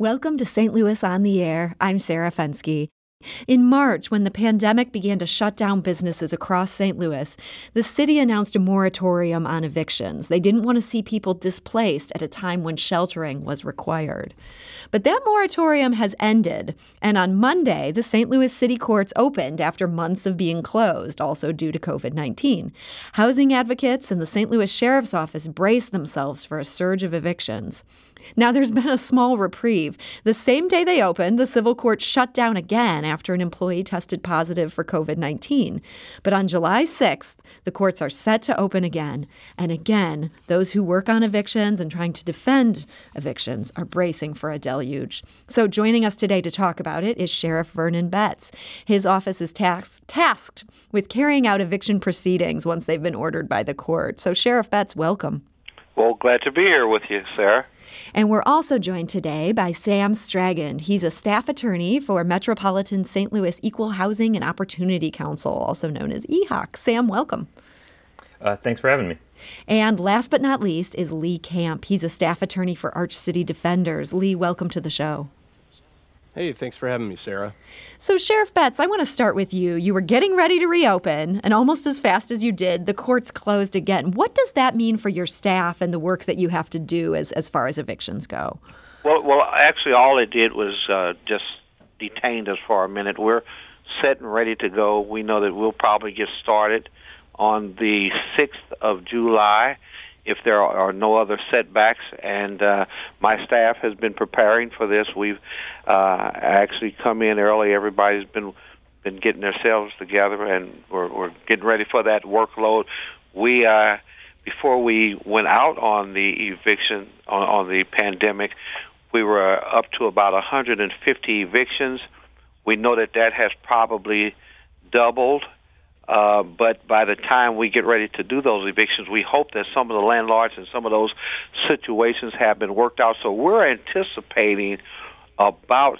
Welcome to St. Louis on the Air. I'm Sarah Fenske. In March, when the pandemic began to shut down businesses across St. Louis, the city announced a moratorium on evictions. They didn't want to see people displaced at a time when sheltering was required. But that moratorium has ended, and on Monday, the St. Louis City Courts opened after months of being closed, also due to COVID 19. Housing advocates and the St. Louis Sheriff's Office braced themselves for a surge of evictions. Now, there's been a small reprieve. The same day they opened, the civil court shut down again after an employee tested positive for COVID 19. But on July 6th, the courts are set to open again. And again, those who work on evictions and trying to defend evictions are bracing for a deluge. So, joining us today to talk about it is Sheriff Vernon Betts. His office is tasked, tasked with carrying out eviction proceedings once they've been ordered by the court. So, Sheriff Betts, welcome. Well, glad to be here with you, Sarah. And we're also joined today by Sam Stragand. He's a staff attorney for Metropolitan St. Louis Equal Housing and Opportunity Council, also known as EHOC. Sam, welcome. Uh, thanks for having me. And last but not least is Lee Camp. He's a staff attorney for Arch City Defenders. Lee, welcome to the show. Hey, thanks for having me, Sarah. So, Sheriff Betts, I want to start with you. You were getting ready to reopen, and almost as fast as you did, the courts closed again. What does that mean for your staff and the work that you have to do as, as far as evictions go? Well, well, actually, all it did was uh, just detained us for a minute. We're set and ready to go. We know that we'll probably get started on the 6th of July if there are no other setbacks. And uh, my staff has been preparing for this. We've uh, actually come in early. Everybody's been been getting themselves together, and we're, we're getting ready for that workload. We uh, before we went out on the eviction on, on the pandemic, we were up to about 150 evictions. We know that that has probably doubled uh, but by the time we get ready to do those evictions, we hope that some of the landlords and some of those situations have been worked out. So we're anticipating about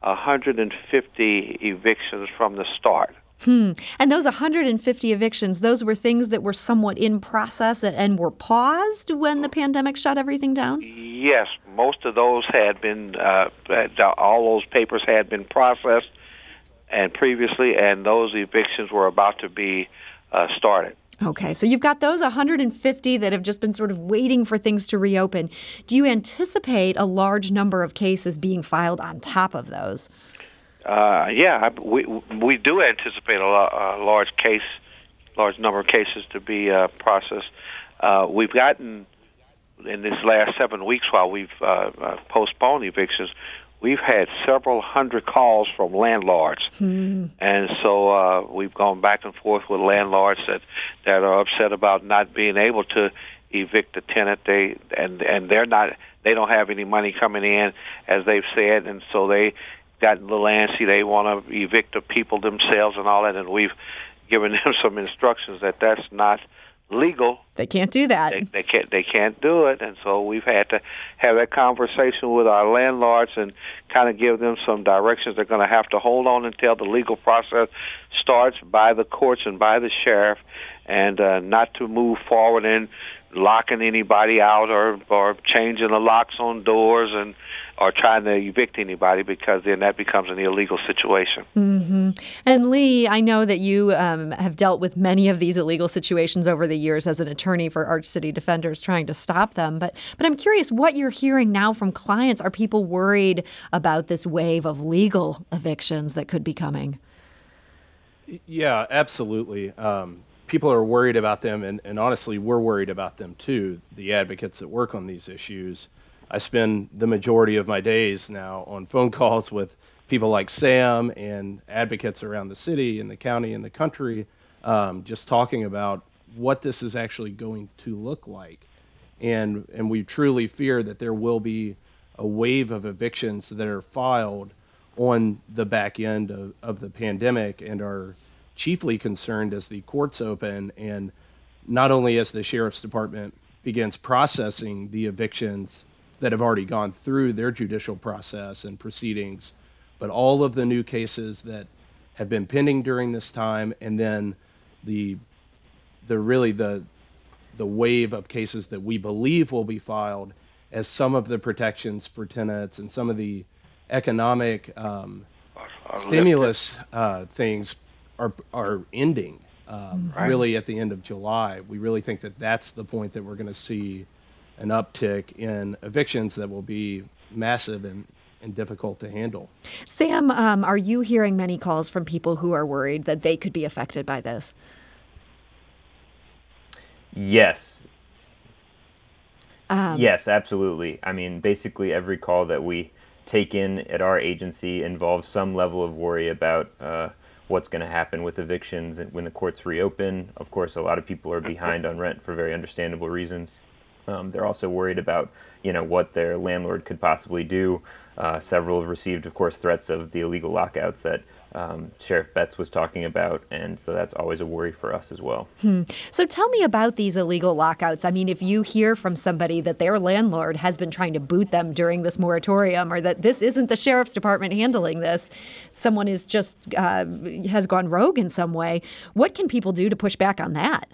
150 evictions from the start. Hmm. And those 150 evictions, those were things that were somewhat in process and were paused when the pandemic shut everything down? Yes, most of those had been, uh, all those papers had been processed and previously, and those evictions were about to be uh, started. Okay, so you've got those 150 that have just been sort of waiting for things to reopen. Do you anticipate a large number of cases being filed on top of those? Uh, yeah, we we do anticipate a, a, large case, large number of cases to be uh, processed. Uh, we've gotten in this last seven weeks while we've uh, uh, postponed evictions, we've had several hundred calls from landlords, hmm. and so uh, we've gone back and forth with landlords that that are upset about not being able to evict the tenant. They and and they're not they don't have any money coming in as they've said, and so they got a little antsy. They want to evict the people themselves and all that, and we've given them some instructions that that's not legal. They can't do that. They, they can't. They can't do it, and so we've had to have that conversation with our landlords and kind of give them some directions. They're going to have to hold on until the legal process starts by the courts and by the sheriff, and uh, not to move forward in locking anybody out or or changing the locks on doors and or trying to evict anybody because then that becomes an illegal situation. Mm-hmm. And Lee, I know that you um, have dealt with many of these illegal situations over the years as an attorney for Arch City Defenders, trying to stop them. But but I'm curious what you're hearing now from clients. Are people worried about this wave of legal evictions that could be coming? Yeah, absolutely. Um, people are worried about them, and, and honestly, we're worried about them too. The advocates that work on these issues. I spend the majority of my days now on phone calls with people like Sam and advocates around the city and the county and the country, um, just talking about what this is actually going to look like. And, and we truly fear that there will be a wave of evictions that are filed on the back end of, of the pandemic and are chiefly concerned as the courts open and not only as the sheriff's department begins processing the evictions that have already gone through their judicial process and proceedings, but all of the new cases that have been pending during this time, and then the the really the the wave of cases that we believe will be filed as some of the protections for tenants and some of the economic um, stimulus uh, things are are ending um, right. really at the end of July. We really think that that's the point that we're going to see an uptick in evictions that will be massive and, and difficult to handle. Sam, um, are you hearing many calls from people who are worried that they could be affected by this? Yes. Um, yes, absolutely. I mean, basically every call that we take in at our agency involves some level of worry about uh, what's going to happen with evictions when the courts reopen. Of course, a lot of people are behind on rent for very understandable reasons. Um, they're also worried about, you know, what their landlord could possibly do. Uh, several have received, of course, threats of the illegal lockouts that um, Sheriff Betts was talking about, and so that's always a worry for us as well. Hmm. So tell me about these illegal lockouts. I mean, if you hear from somebody that their landlord has been trying to boot them during this moratorium, or that this isn't the sheriff's department handling this, someone is just uh, has gone rogue in some way. What can people do to push back on that?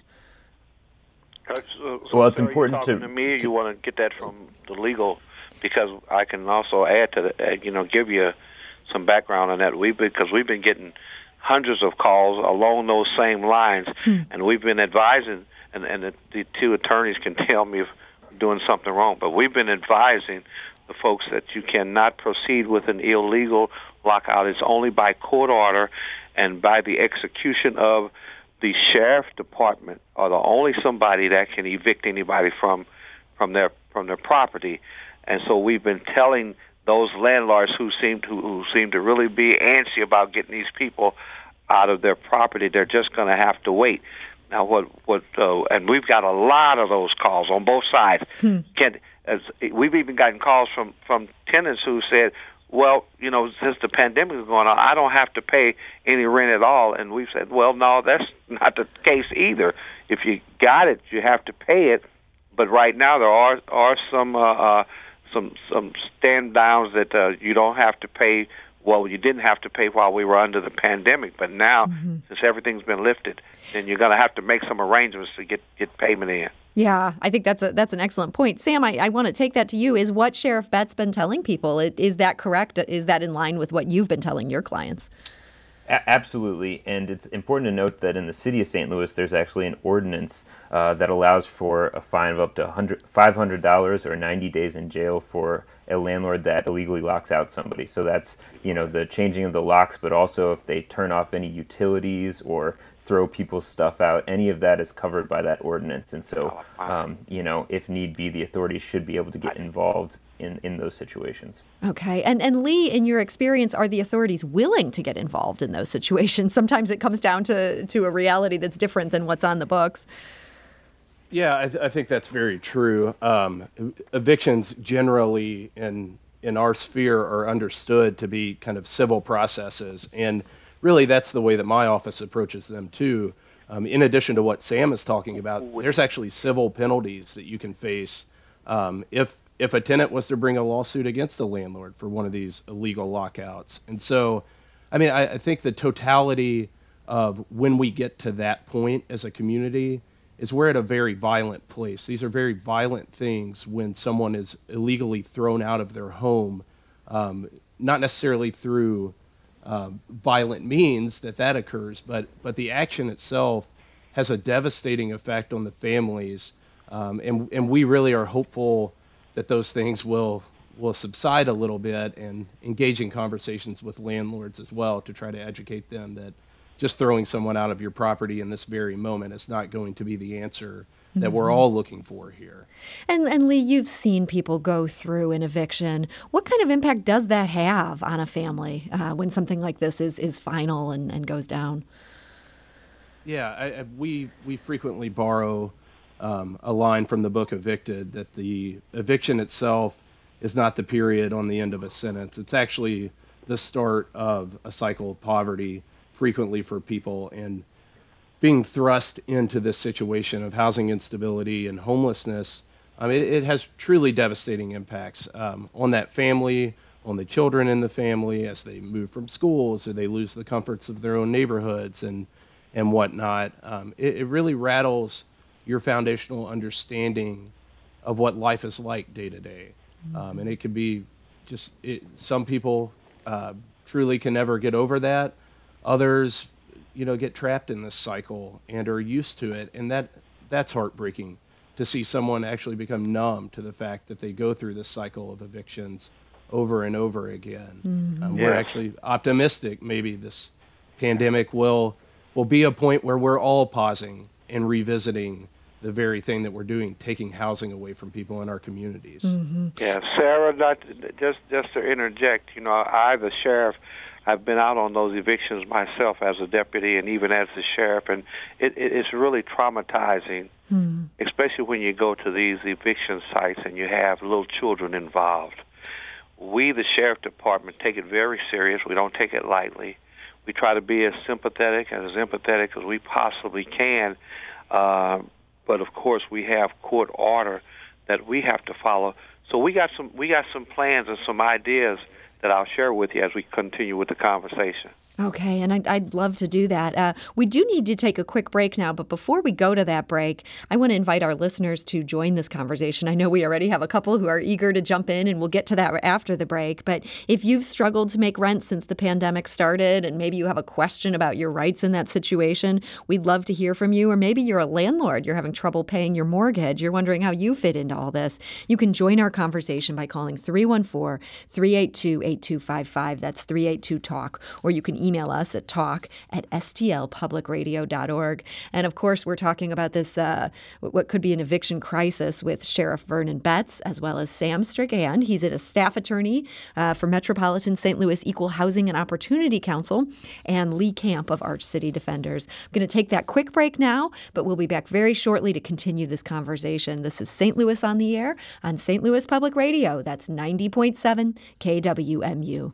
Uh, so, well, it's important to, to me. To, you want to get that from the legal, because I can also add to the, uh, you know, give you some background on that. We've because we've been getting hundreds of calls along those same lines, hmm. and we've been advising, and, and the, the two attorneys can tell me if I'm doing something wrong, but we've been advising the folks that you cannot proceed with an illegal lockout. It's only by court order and by the execution of the sheriff department are the only somebody that can evict anybody from from their from their property. And so we've been telling those landlords who seem to who seem to really be antsy about getting these people out of their property, they're just going to have to wait. Now, what what uh, and we've got a lot of those calls on both sides. Hmm. Can as we've even gotten calls from from tenants who said, "Well, you know, since the pandemic is going on, I don't have to pay any rent at all." And we've said, "Well, no, that's not the case either. If you got it, you have to pay it." But right now, there are are some uh, uh, some some stand downs that uh, you don't have to pay. Well, you didn't have to pay while we were under the pandemic, but now mm-hmm. since everything's been lifted, then you're going to have to make some arrangements to get get payment in. Yeah, I think that's a that's an excellent point, Sam. I, I want to take that to you. Is what Sheriff Betts been telling people? Is that correct? Is that in line with what you've been telling your clients? A- absolutely, and it's important to note that in the city of St. Louis, there's actually an ordinance uh, that allows for a fine of up to $500 or 90 days in jail for a landlord that illegally locks out somebody. So that's you know the changing of the locks, but also if they turn off any utilities or throw people's stuff out. Any of that is covered by that ordinance, and so oh, um, you know, if need be, the authorities should be able to get involved in in those situations. Okay, and and Lee, in your experience, are the authorities willing to get involved in those situations? Sometimes it comes down to to a reality that's different than what's on the books. Yeah, I, th- I think that's very true. Um, evictions generally in in our sphere are understood to be kind of civil processes and really that's the way that my office approaches them too. Um, in addition to what Sam is talking about, there's actually civil penalties that you can face um, if if a tenant was to bring a lawsuit against the landlord for one of these illegal lockouts. And so, I mean, I, I think the totality of when we get to that point as a community is we're at a very violent place. These are very violent things when someone is illegally thrown out of their home, um, not necessarily through um, violent means that that occurs, but but the action itself has a devastating effect on the families, um, and and we really are hopeful that those things will will subside a little bit and engage in conversations with landlords as well to try to educate them that just throwing someone out of your property in this very moment is not going to be the answer that mm-hmm. we're all looking for here. And, and Lee, you've seen people go through an eviction. What kind of impact does that have on a family uh, when something like this is, is final and, and goes down? Yeah, I, I, we, we frequently borrow um, a line from the book Evicted that the eviction itself is not the period on the end of a sentence. It's actually the start of a cycle of poverty frequently for people. And being thrust into this situation of housing instability and homelessness, I mean, it, has truly devastating impacts um, on that family, on the children in the family as they move from schools or they lose the comforts of their own neighborhoods and and whatnot. Um, it, it, really rattles your foundational understanding of what life is like day to day. Um, and it can be just it, some people uh, truly can never get over that. Others, you know, get trapped in this cycle and are used to it, and that that's heartbreaking to see someone actually become numb to the fact that they go through this cycle of evictions over and over again. Mm-hmm. Um, We're actually optimistic. Maybe this pandemic will will be a point where we're all pausing and revisiting the very thing that we're doing, taking housing away from people in our communities. Yeah, Sarah, not just just to interject, you know, I the sheriff, I've been out on those evictions myself as a deputy and even as the sheriff, and it, it it's really traumatizing, especially when you go to these eviction sites and you have little children involved. We, the sheriff department, take it very serious. We don't take it lightly. We try to be as sympathetic and as empathetic as we possibly can. Uh, but of course, we have court order that we have to follow. So we got some we got some plans and some ideas that I'll share with you as we continue with the conversation. Okay, and I'd, I'd love to do that. Uh, we do need to take a quick break now, but before we go to that break, I want to invite our listeners to join this conversation. I know we already have a couple who are eager to jump in, and we'll get to that after the break. But if you've struggled to make rent since the pandemic started, and maybe you have a question about your rights in that situation, we'd love to hear from you. Or maybe you're a landlord, you're having trouble paying your mortgage, you're wondering how you fit into all this. You can join our conversation by calling 314 382 8255. That's 382 Talk. Or you can email us at talk at stlpublicradio.org. And of course, we're talking about this, uh, what could be an eviction crisis with Sheriff Vernon Betts, as well as Sam Stragand. He's a staff attorney uh, for Metropolitan St. Louis Equal Housing and Opportunity Council, and Lee Camp of Arch City Defenders. I'm going to take that quick break now, but we'll be back very shortly to continue this conversation. This is St. Louis on the Air on St. Louis Public Radio. That's 90.7 KWMU.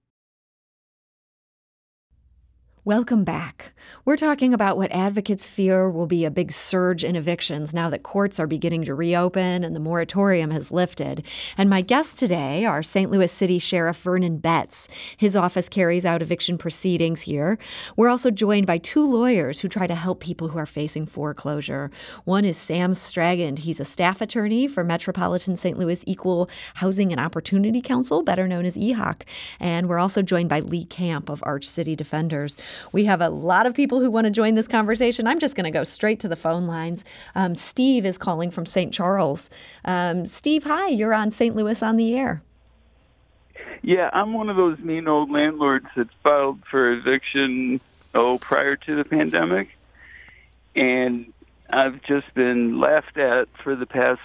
Welcome back. We're talking about what advocates fear will be a big surge in evictions now that courts are beginning to reopen and the moratorium has lifted. And my guests today are St. Louis City Sheriff Vernon Betts. His office carries out eviction proceedings here. We're also joined by two lawyers who try to help people who are facing foreclosure. One is Sam Stragand. He's a staff attorney for Metropolitan St. Louis Equal Housing and Opportunity Council, better known as EHOC. And we're also joined by Lee Camp of Arch City Defenders. We have a lot of people who want to join this conversation. I'm just going to go straight to the phone lines. Um, Steve is calling from St. Charles. Um, Steve, hi, you're on St. Louis on the air. Yeah, I'm one of those mean old landlords that filed for eviction oh prior to the pandemic, and I've just been laughed at for the past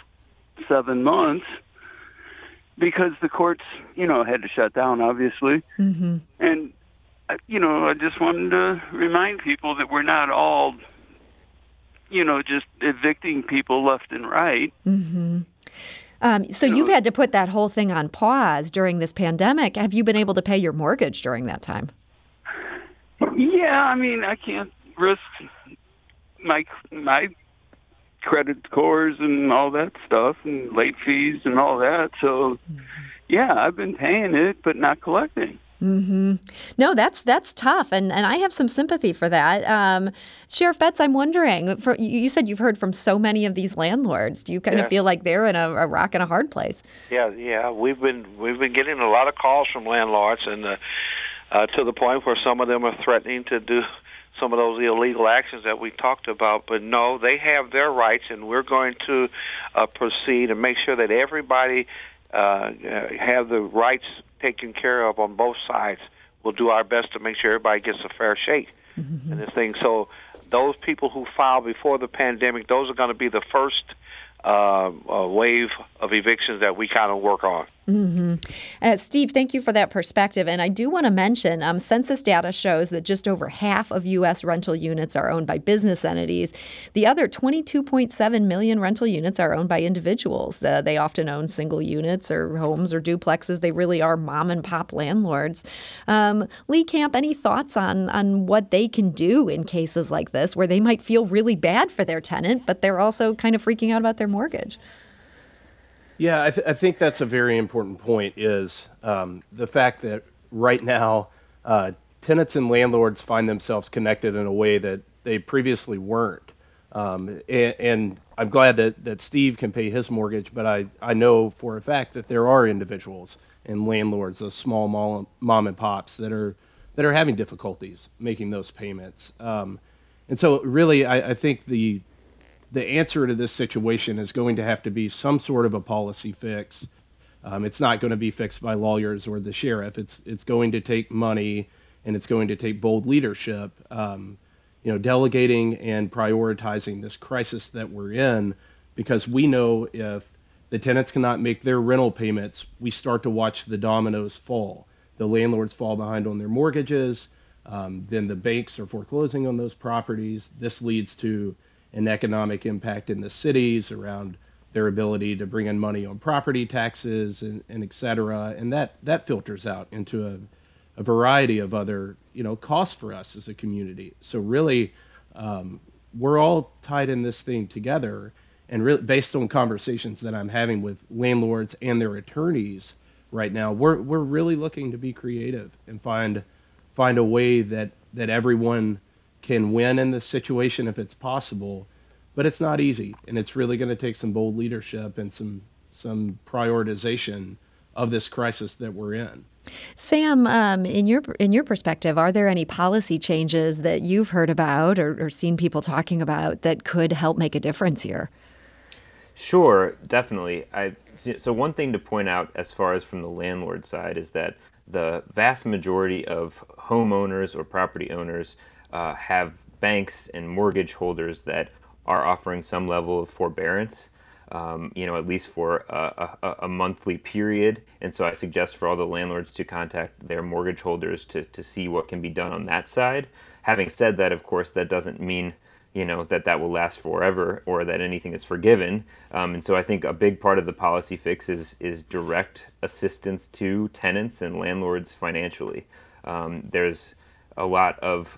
seven months because the courts, you know, had to shut down, obviously, Mm-hmm. and you know, I just wanted to remind people that we're not all, you know, just evicting people left and right. Mm-hmm. Um, so you've had to put that whole thing on pause during this pandemic. Have you been able to pay your mortgage during that time? Yeah, I mean, I can't risk my my credit scores and all that stuff and late fees and all that. So, yeah, I've been paying it but not collecting. Mm-hmm. No, that's that's tough, and and I have some sympathy for that. Um, Sheriff Betts, I'm wondering. For you said you've heard from so many of these landlords. Do you kind of feel like they're in a, a rock and a hard place? Yeah, yeah, we've been we've been getting a lot of calls from landlords, and uh, uh, to the point where some of them are threatening to do some of those illegal actions that we talked about. But no, they have their rights, and we're going to uh, proceed and make sure that everybody uh, uh, have the rights taken care of on both sides. We'll do our best to make sure everybody gets a fair shake in this thing. So those people who filed before the pandemic, those are going to be the first uh, uh, wave of evictions that we kind of work on. Mm-hmm. Uh, Steve, thank you for that perspective. And I do want to mention um, census data shows that just over half of U.S. rental units are owned by business entities. The other 22.7 million rental units are owned by individuals. Uh, they often own single units or homes or duplexes. They really are mom and pop landlords. Um, Lee Camp, any thoughts on, on what they can do in cases like this where they might feel really bad for their tenant, but they're also kind of freaking out about their mortgage? Yeah, I, th- I, think that's a very important point. Is um, the fact that right now uh, tenants and landlords find themselves connected in a way that they previously weren't. Um, and, and, I'm glad that, that Steve can pay his mortgage, but I, I know for a fact that there are individuals and landlords, those small mom, mom and pops that are that are having difficulties making those payments. Um, and so, really, I, I think the the answer to this situation is going to have to be some sort of a policy fix. Um, it's not going to be fixed by lawyers or the sheriff. It's it's going to take money and it's going to take bold leadership. Um, you know, delegating and prioritizing this crisis that we're in, because we know if the tenants cannot make their rental payments, we start to watch the dominoes fall. The landlords fall behind on their mortgages. Um, then the banks are foreclosing on those properties. This leads to an economic impact in the cities around their ability to bring in money on property taxes and, and et cetera. And that, that filters out into a, a variety of other, you know, costs for us as a community. So really, um, we're all tied in this thing together. And really, based on conversations that I'm having with landlords and their attorneys right now, we're, we're really looking to be creative and find, find a way that, that everyone can win in this situation if it's possible, but it's not easy, and it's really going to take some bold leadership and some some prioritization of this crisis that we're in. Sam, um, in your in your perspective, are there any policy changes that you've heard about or, or seen people talking about that could help make a difference here? Sure, definitely. I so one thing to point out as far as from the landlord side is that the vast majority of homeowners or property owners uh, have banks and mortgage holders that are offering some level of forbearance, um, you know, at least for a, a, a, monthly period. And so I suggest for all the landlords to contact their mortgage holders to, to see what can be done on that side. Having said that, of course, that doesn't mean you know that that will last forever or that anything is forgiven um, and so i think a big part of the policy fix is is direct assistance to tenants and landlords financially um, there's a lot of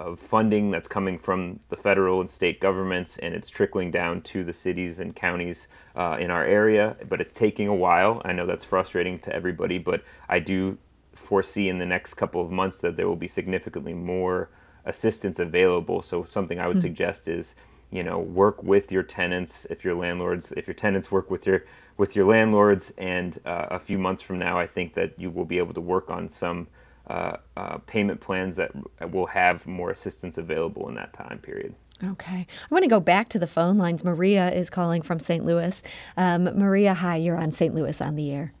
of funding that's coming from the federal and state governments, and it's trickling down to the cities and counties uh, in our area. But it's taking a while. I know that's frustrating to everybody, but I do foresee in the next couple of months that there will be significantly more assistance available. So something I would hmm. suggest is, you know, work with your tenants if your landlords, if your tenants work with your with your landlords, and uh, a few months from now, I think that you will be able to work on some uh, uh, payment plans that will have more assistance available in that time period. Okay. I want to go back to the phone lines. Maria is calling from St. Louis. Um, Maria, hi, you're on St. Louis on the air.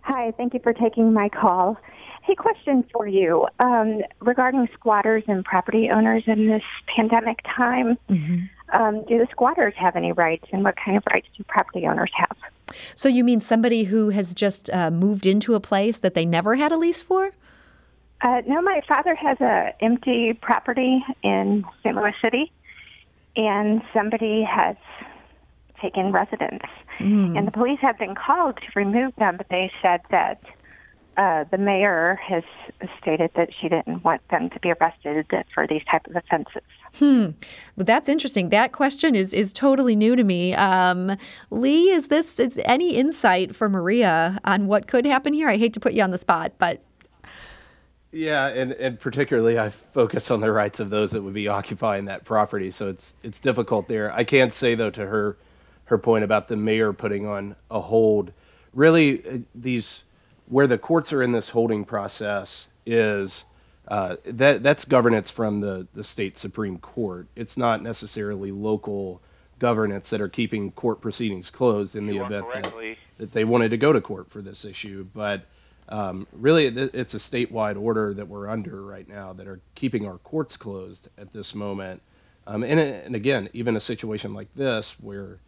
Hi, thank you for taking my call. Hey, question for you um, regarding squatters and property owners in this pandemic time. Mm-hmm. Um, do the squatters have any rights, and what kind of rights do property owners have? So, you mean somebody who has just uh, moved into a place that they never had a lease for? Uh, no, my father has a empty property in St. Louis City, and somebody has taken residence. Mm. And the police have been called to remove them, but they said that uh, the mayor has stated that she didn't want them to be arrested for these type of offenses. Hmm. Well, that's interesting. That question is is totally new to me. Um, Lee, is this is any insight for Maria on what could happen here? I hate to put you on the spot, but yeah, and, and particularly I focus on the rights of those that would be occupying that property, so it's it's difficult there. I can't say though to her her point about the mayor putting on a hold. Really, uh, these where the courts are in this holding process is uh, that that's governance from the the state supreme court. It's not necessarily local governance that are keeping court proceedings closed in the event that, that they wanted to go to court for this issue, but um, really, it's a statewide order that we're under right now that are keeping our courts closed at this moment. Um, and, and again, even a situation like this, where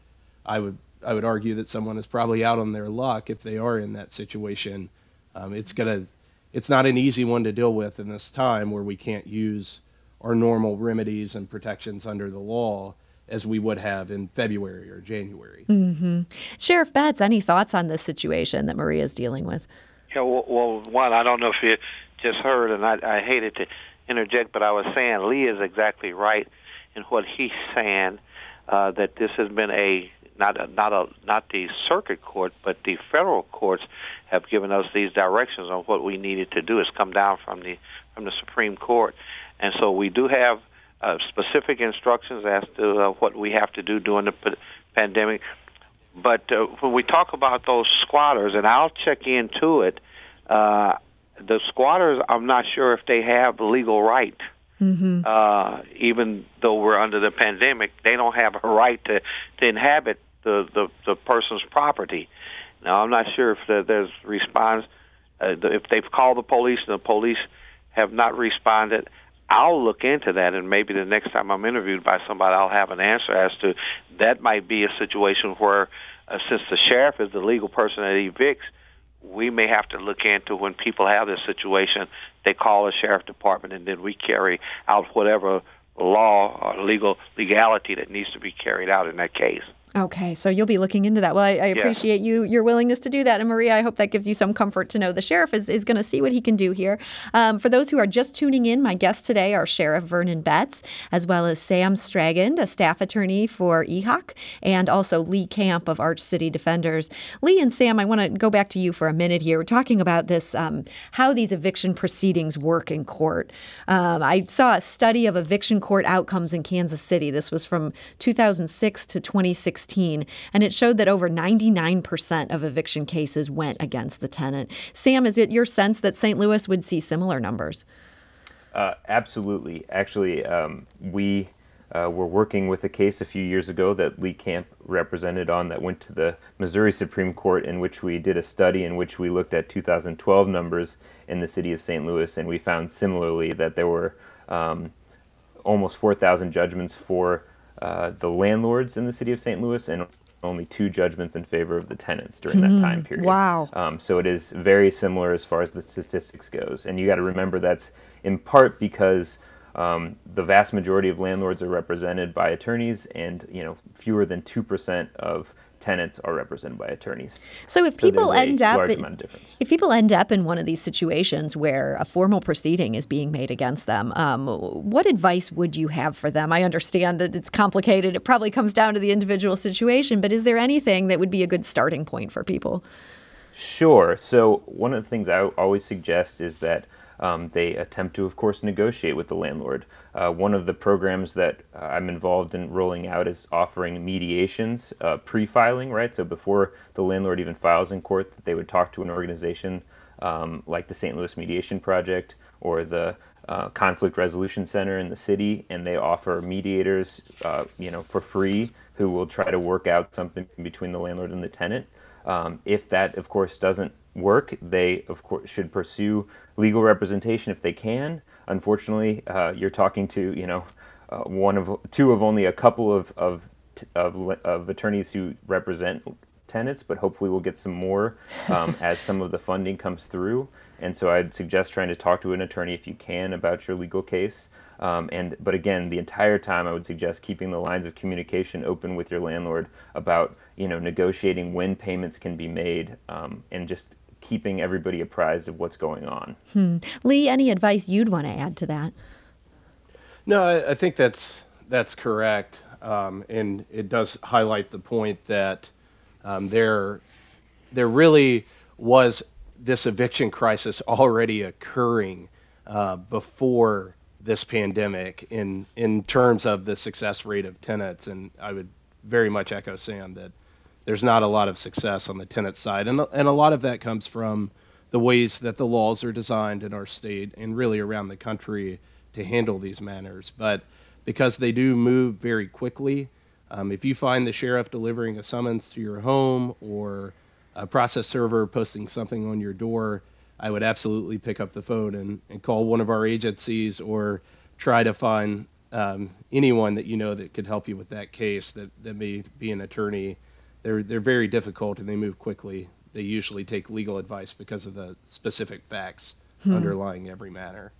I would I would argue that someone is probably out on their luck if they are in that situation. Um, it's gonna, it's not an easy one to deal with in this time where we can't use our normal remedies and protections under the law as we would have in February or January. Mm-hmm. Sheriff Betts, any thoughts on this situation that Maria is dealing with? Yeah, well, well, one, I don't know if you just heard, and I, I hated to interject, but I was saying Lee is exactly right in what he's saying uh, that this has been a not a, not a not the circuit court, but the federal courts have given us these directions on what we needed to do. It's come down from the from the Supreme Court, and so we do have uh, specific instructions as to uh, what we have to do during the pandemic. But uh, when we talk about those squatters, and I'll check into it, uh, the squatters, I'm not sure if they have legal right. Mm-hmm. Uh, even though we're under the pandemic, they don't have a right to, to inhabit the, the, the person's property. Now, I'm not sure if the, there's response, uh, if they've called the police and the police have not responded. I'll look into that, and maybe the next time I'm interviewed by somebody, I'll have an answer as to that might be a situation where, uh, since the sheriff is the legal person that evicts, we may have to look into when people have this situation. They call the sheriff department, and then we carry out whatever law or legal legality that needs to be carried out in that case. Okay, so you'll be looking into that. Well, I, I appreciate you your willingness to do that, and Maria, I hope that gives you some comfort to know the sheriff is, is going to see what he can do here. Um, for those who are just tuning in, my guests today are Sheriff Vernon Betts, as well as Sam Stragand, a staff attorney for EHOC, and also Lee Camp of Arch City Defenders. Lee and Sam, I want to go back to you for a minute here. We're talking about this um, how these eviction proceedings work in court. Um, I saw a study of eviction court outcomes in Kansas City. This was from 2006 to 2016. 2016, and it showed that over 99% of eviction cases went against the tenant. Sam, is it your sense that St. Louis would see similar numbers? Uh, absolutely. Actually, um, we uh, were working with a case a few years ago that Lee Camp represented on that went to the Missouri Supreme Court, in which we did a study in which we looked at 2012 numbers in the city of St. Louis, and we found similarly that there were um, almost 4,000 judgments for uh, the landlords in the city of St. Louis and only two judgments in favor of the tenants during that time hmm. period. Wow. Um, so it is very similar as far as the statistics goes. And you got to remember that's in part because um, the vast majority of landlords are represented by attorneys, and you know fewer than two percent of tenants are represented by attorneys. So if people end up in, if people end up in one of these situations where a formal proceeding is being made against them, um, what advice would you have for them? I understand that it's complicated. It probably comes down to the individual situation, but is there anything that would be a good starting point for people? Sure. So one of the things I always suggest is that um, they attempt to, of course, negotiate with the landlord. Uh, one of the programs that uh, I'm involved in rolling out is offering mediations, uh, pre-filing, right? So before the landlord even files in court, they would talk to an organization um, like the St. Louis Mediation Project or the uh, Conflict Resolution Center in the city, and they offer mediators, uh, you know, for free who will try to work out something between the landlord and the tenant. Um, if that, of course, doesn't work, they of course should pursue legal representation if they can. Unfortunately, uh, you're talking to you know uh, one of two of only a couple of of, of, of attorneys who represent tenants, but hopefully we'll get some more um, as some of the funding comes through. And so I'd suggest trying to talk to an attorney if you can about your legal case. Um, and but again, the entire time I would suggest keeping the lines of communication open with your landlord about you know negotiating when payments can be made um, and just keeping everybody apprised of what's going on. Hmm. Lee, any advice you'd want to add to that? No, I, I think that's that's correct, um, and it does highlight the point that um, there there really was this eviction crisis already occurring uh, before this pandemic in in terms of the success rate of tenants, and I would very much echo Sam that there's not a lot of success on the tenant side. And, and a lot of that comes from the ways that the laws are designed in our state and really around the country to handle these matters. But because they do move very quickly, um, if you find the sheriff delivering a summons to your home or a process server posting something on your door, I would absolutely pick up the phone and, and call one of our agencies or try to find um, anyone that you know that could help you with that case that, that may be an attorney they're they're very difficult and they move quickly. They usually take legal advice because of the specific facts hmm. underlying every matter.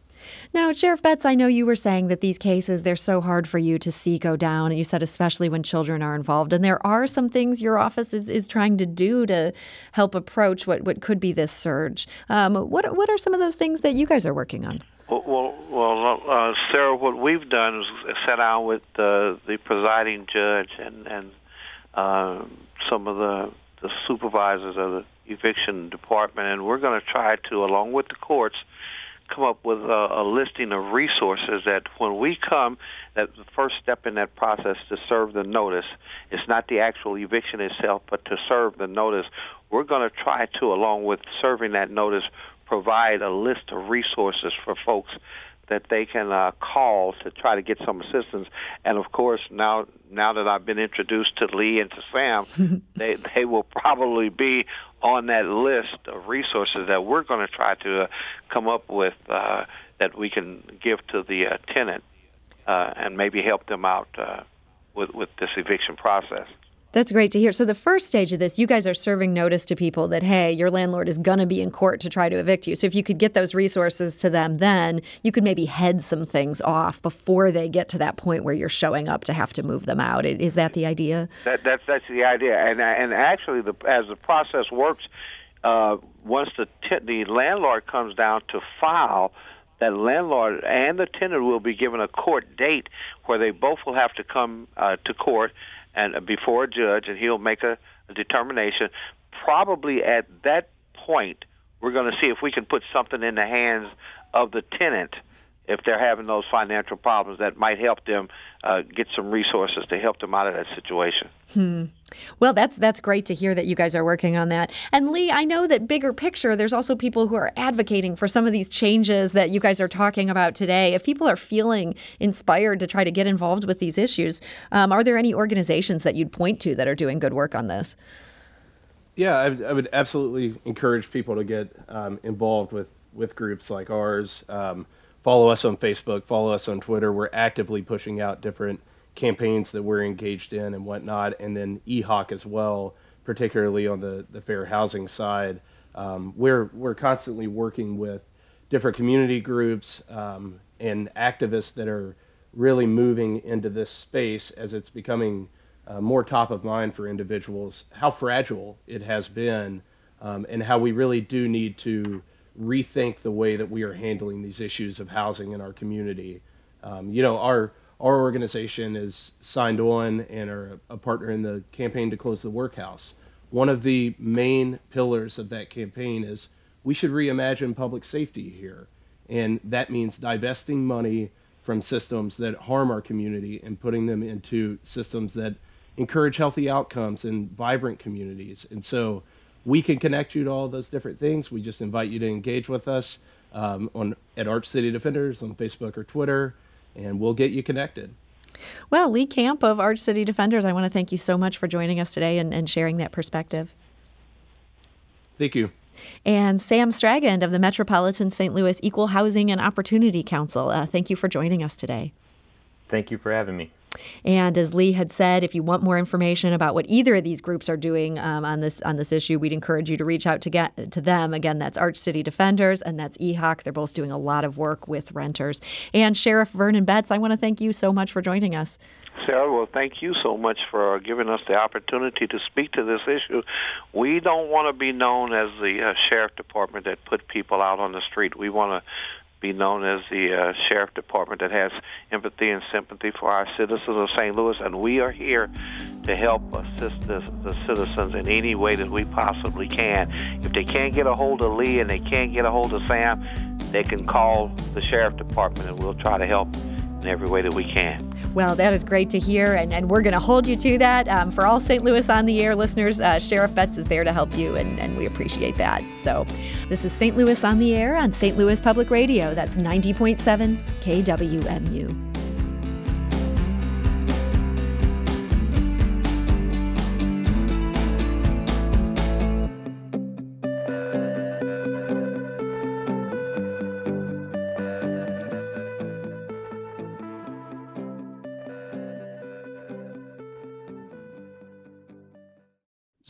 Now, Sheriff Betts, I know you were saying that these cases, they're so hard for you to see go down. And you said especially when children are involved. And there are some things your office is, is trying to do to help approach what, what could be this surge. Um, what, what are some of those things that you guys are working on? Well, well, well uh, Sarah, what we've done is sit down with uh, the presiding judge and, and uh, some of the, the supervisors of the eviction department, and we're going to try to, along with the courts, come up with a, a listing of resources that when we come, that the first step in that process to serve the notice. It's not the actual eviction itself, but to serve the notice. We're going to try to, along with serving that notice, provide a list of resources for folks that they can uh, call to try to get some assistance. And of course, now now that I've been introduced to Lee and to Sam, they they will probably be on that list of resources that we're going to try to uh, come up with uh, that we can give to the uh, tenant uh, and maybe help them out uh, with with this eviction process. That's great to hear. So, the first stage of this, you guys are serving notice to people that, hey, your landlord is going to be in court to try to evict you. So, if you could get those resources to them, then you could maybe head some things off before they get to that point where you're showing up to have to move them out. Is that the idea? That, that's, that's the idea. And, and actually, the, as the process works, uh, once the, t- the landlord comes down to file, that landlord and the tenant will be given a court date where they both will have to come uh, to court and before a judge, and he'll make a, a determination. Probably at that point, we're going to see if we can put something in the hands of the tenant if they're having those financial problems that might help them uh, get some resources to help them out of that situation. Hmm. Well, that's that's great to hear that you guys are working on that. And Lee, I know that bigger picture, there's also people who are advocating for some of these changes that you guys are talking about today. If people are feeling inspired to try to get involved with these issues, um, are there any organizations that you'd point to that are doing good work on this? Yeah, I, I would absolutely encourage people to get um, involved with with groups like ours. Um, follow us on Facebook, follow us on Twitter. We're actively pushing out different campaigns that we're engaged in and whatnot, and then EHOC as well, particularly on the, the fair housing side. Um, we're we're constantly working with different community groups um, and activists that are really moving into this space as it's becoming uh, more top of mind for individuals. How fragile it has been, um, and how we really do need to rethink the way that we are handling these issues of housing in our community. Um, you know, our our organization is signed on and are a partner in the campaign to close the workhouse. One of the main pillars of that campaign is we should reimagine public safety here, and that means divesting money from systems that harm our community and putting them into systems that encourage healthy outcomes and vibrant communities. And so we can connect you to all those different things. We just invite you to engage with us um, on at Arch City Defenders on Facebook or Twitter, and we'll get you connected. Well, Lee Camp of Arch City Defenders, I want to thank you so much for joining us today and, and sharing that perspective. Thank you. And Sam Stragand of the Metropolitan St. Louis Equal Housing and Opportunity Council, uh, thank you for joining us today. Thank you for having me. And as Lee had said, if you want more information about what either of these groups are doing um, on this on this issue, we'd encourage you to reach out to get to them. Again, that's Arch City Defenders and that's EHOC. They're both doing a lot of work with renters. And Sheriff Vernon Betts, I want to thank you so much for joining us. Sarah, well, thank you so much for giving us the opportunity to speak to this issue. We don't want to be known as the uh, sheriff department that put people out on the street. We want to be known as the uh, sheriff department that has empathy and sympathy for our citizens of St. Louis, and we are here to help assist the, the citizens in any way that we possibly can. If they can't get a hold of Lee and they can't get a hold of Sam, they can call the sheriff department, and we'll try to help in every way that we can. Well, that is great to hear, and, and we're going to hold you to that. Um, for all St. Louis on the Air listeners, uh, Sheriff Betts is there to help you, and, and we appreciate that. So, this is St. Louis on the Air on St. Louis Public Radio. That's 90.7 KWMU.